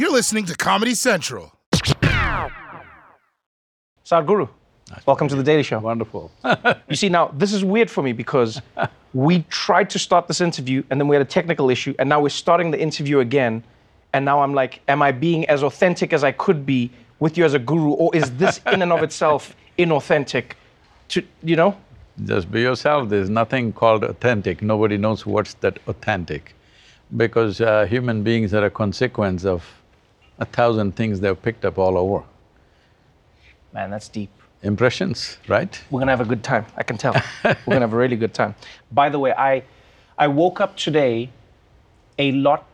You're listening to Comedy Central. Sadhguru, welcome to the Daily Show. Wonderful. You see, now this is weird for me because we tried to start this interview and then we had a technical issue, and now we're starting the interview again. And now I'm like, am I being as authentic as I could be with you as a guru, or is this in and of itself inauthentic? To you know? Just be yourself. There's nothing called authentic. Nobody knows what's that authentic. Because uh, human beings are a consequence of a thousand things they've picked up all over. Man, that's deep. Impressions, right? We're gonna have a good time. I can tell. We're gonna have a really good time. By the way, I I woke up today a lot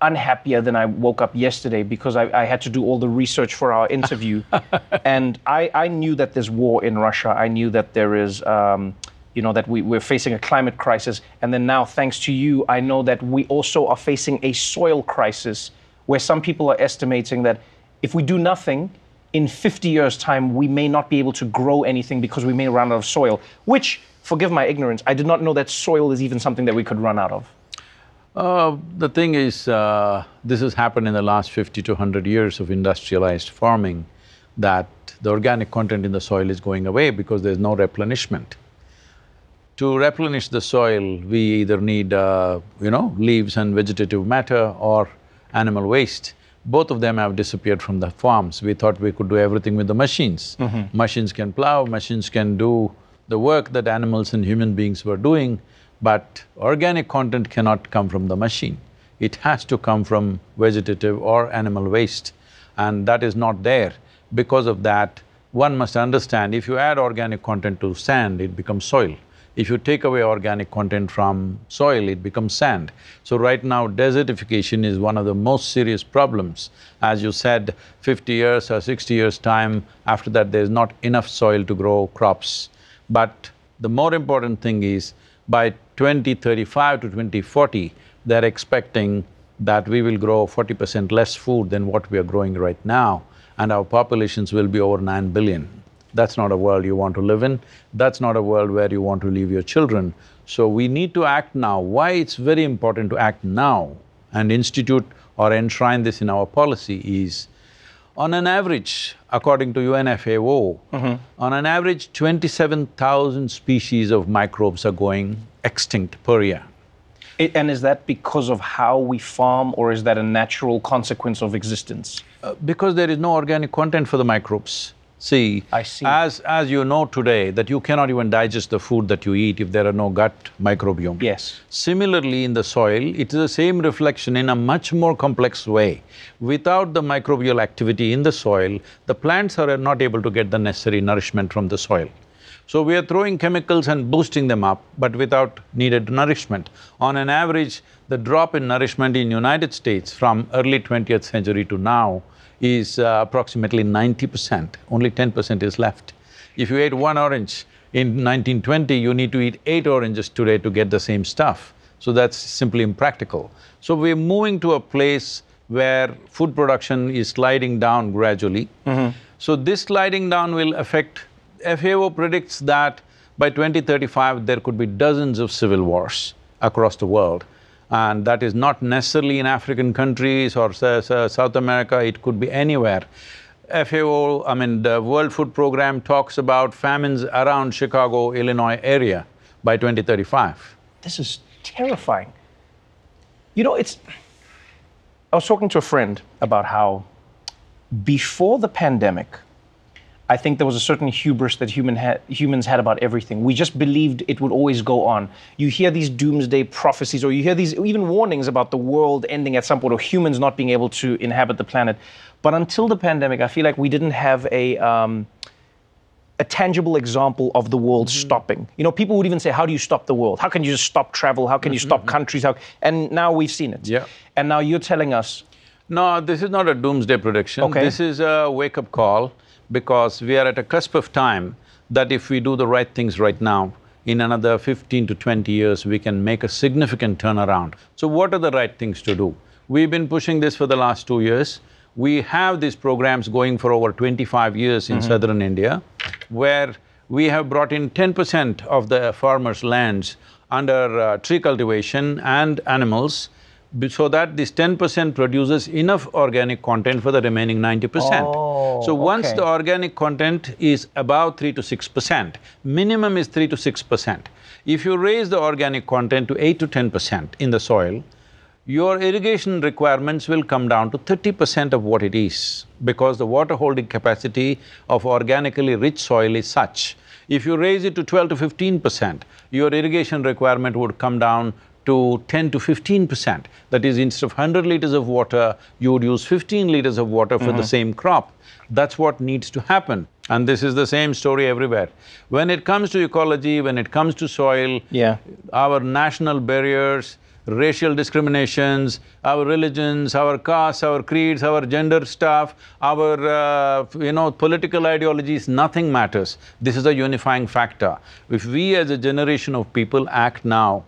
unhappier than I woke up yesterday because I, I had to do all the research for our interview, and I, I knew that there's war in Russia. I knew that there is. Um, you know that we, we're facing a climate crisis, and then now, thanks to you, I know that we also are facing a soil crisis, where some people are estimating that if we do nothing, in 50 years' time, we may not be able to grow anything because we may run out of soil, which, forgive my ignorance, I did not know that soil is even something that we could run out of. Uh, the thing is, uh, this has happened in the last fifty to hundred years of industrialized farming, that the organic content in the soil is going away because there's no replenishment. To replenish the soil, we either need, uh, you know, leaves and vegetative matter or animal waste. Both of them have disappeared from the farms. We thought we could do everything with the machines. Mm-hmm. Machines can plow, machines can do the work that animals and human beings were doing, but organic content cannot come from the machine. It has to come from vegetative or animal waste, and that is not there. Because of that, one must understand if you add organic content to sand, it becomes soil. If you take away organic content from soil, it becomes sand. So right now, desertification is one of the most serious problems. As you said, fifty years or sixty years' time, after that there's not enough soil to grow crops. But the more important thing is, by 2035 to 2040, they're expecting that we will grow forty percent less food than what we are growing right now, and our populations will be over nine billion. That's not a world you want to live in, that's not a world where you want to leave your children. So we need to act now. Why it's very important to act now and institute or enshrine this in our policy is, on an average, according to UNFAO, on an average, twenty-seven thousand species of microbes are going extinct per year. It, and is that because of how we farm, or is that a natural consequence of existence? Uh, because there is no organic content for the microbes. See, see. as… as you know today that you cannot even digest the food that you eat if there are no gut microbiome. Yes. Similarly, in the soil, it is the same reflection in a much more complex way. Without the microbial activity in the soil, the plants are not able to get the necessary nourishment from the soil. So we are throwing chemicals and boosting them up, but without needed nourishment. On an average, the drop in nourishment in United States from early twentieth century to now is uh, approximately ninety percent, only ten percent is left. If you ate one orange in 1920, you need to eat eight oranges today to get the same stuff. So that's simply impractical. So we're moving to a place where food production is sliding down gradually. So this sliding down will affect… FAO predicts that by 2035, there could be dozens of civil wars across the world. And that is not necessarily in African countries or South America, it could be anywhere. FAO, I mean, the World Food Program talks about famines around Chicago, Illinois area by 2035. This is terrifying. You know, it's. I was talking to a friend about how before the pandemic, I think there was a certain hubris that human ha- humans had about everything. We just believed it would always go on. You hear these doomsday prophecies, or you hear these even warnings about the world ending at some point, or humans not being able to inhabit the planet. But until the pandemic, I feel like we didn't have a. Um, a tangible example of the world stopping. You know, people would even say, "How do you stop the world? How can you just stop travel? How can you stop countries? How?" And now we've seen it. Yeah. And now you're telling us, No, this is not a doomsday prediction. Okay. This is a wake-up call because we are at a cusp of time that if we do the right things right now, in another fifteen to twenty years, we can make a significant turnaround. So what are the right things to do? We've been pushing this for the last two years. We have these programs going for over twenty-five years in southern India, where we have brought in ten percent of the farmers' lands under uh, tree cultivation and animals so that this ten percent produces enough organic content for the remaining ninety percent. Oh, So once okay. the organic content is about three to six percent, minimum is three to six percent. If you raise the organic content to eight to ten percent in the soil, your irrigation requirements will come down to thirty percent of what it is because the water holding capacity of organically rich soil is such. If you raise it to twelve to fifteen percent, your irrigation requirement would come down to ten to fifteen percent. That is, instead of hundred liters of water, you would use fifteen liters of water for the same crop. That's what needs to happen. And this is the same story everywhere. When it comes to ecology, when it comes to soil, Yeah. our national barriers, racial discriminations, our religions, our castes, our creeds, our gender stuff, our, uh, you know, political ideologies, nothing matters. This is a unifying factor. If we as a generation of people act now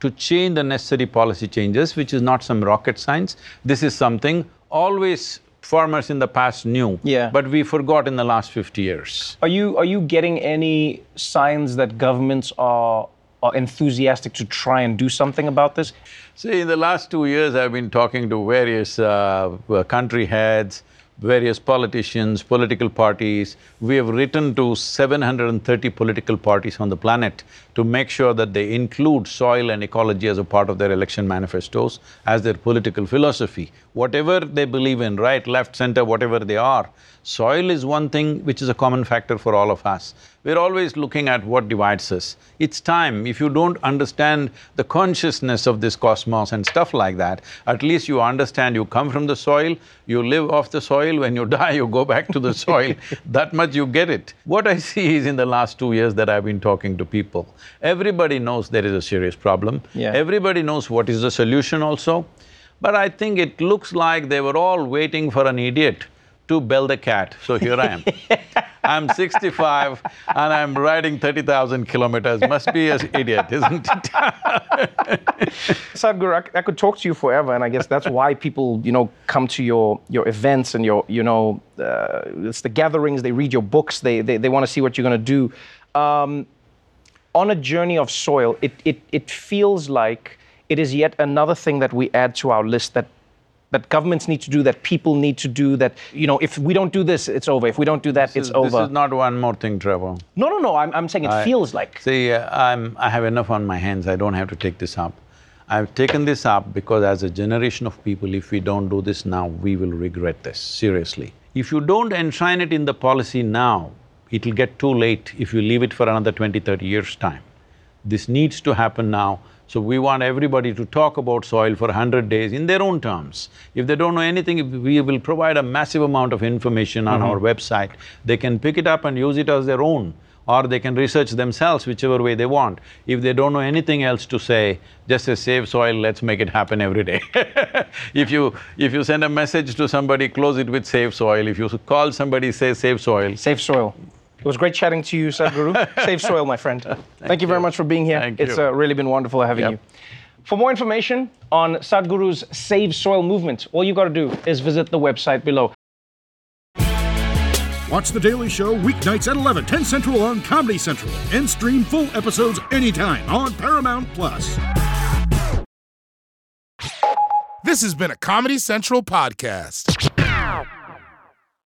to change the necessary policy changes, which is not some rocket science, this is something always farmers in the past knew. Yeah. But we forgot in the last fifty years. Are you are you getting any signs that governments are are enthusiastic to try and do something about this? See, in the last two years, I've been talking to various uh, country heads, various politicians, political parties. We have written to 730 political parties on the planet to make sure that they include soil and ecology as a part of their election manifestos, as their political philosophy. Whatever they believe in, right, left, center, whatever they are, soil is one thing which is a common factor for all of us. We're always looking at what divides us. It's time, if you don't understand the consciousness of this cosmos and stuff like that, at least you understand you come from the soil, you live off the soil, when you die, you go back to the soil, that much you get it. What I see is in the last two years that I've been talking to people, everybody knows there is a serious problem. Yeah. Everybody knows what is the solution also. But I think it looks like they were all waiting for an idiot to bell the cat, so here I am. I'm sixty-five and I'm riding thirty thousand kilometers, must be an idiot, isn't it? Sadhguru, I could talk to you forever, and I guess that's why people, you know, come to your your events and your, you know, uh, it's the gatherings. They read your books. They they, they want to see what you're going to do. Um, on a journey of soil, it, it it feels like it is yet another thing that we add to our list that that governments need to do, that people need to do. That you know, if we don't do this, it's over. If we don't do that, it's is- over. This is not one more thing, Trevor. no, no, no. I'm I'm saying it I- feels like. See, uh, I'm… I have enough on my hands, I don't have to take this up. I've taken this up because as a generation of people, if we don't do this now, we will regret this, seriously. If you don't enshrine it in the policy now, it'll get too late if you leave it for another 20, 30 years' time. This needs to happen now, so we want everybody to talk about soil for hundred days in their own terms. If they don't know anything, we will provide a massive amount of information on mm-hmm. our website. They can pick it up and use it as their own, or they can research themselves whichever way they want. If they don't know anything else to say, just say save soil, let's make it happen every day. if you… if you send a message to somebody, close it with save soil. If you call somebody, say save soil. Save soil. It was great chatting to you, Sadhguru. Save soil, my friend. Thank, you very much for being here. Thank it's you. Uh, really been wonderful having Yep. you. For more information on Sadhguru's Save Soil movement, all you got to do is visit the website below. Watch The Daily Show weeknights at 11, 10 Central on Comedy Central, and stream full episodes anytime on Paramount Plus. This has been a Comedy Central podcast.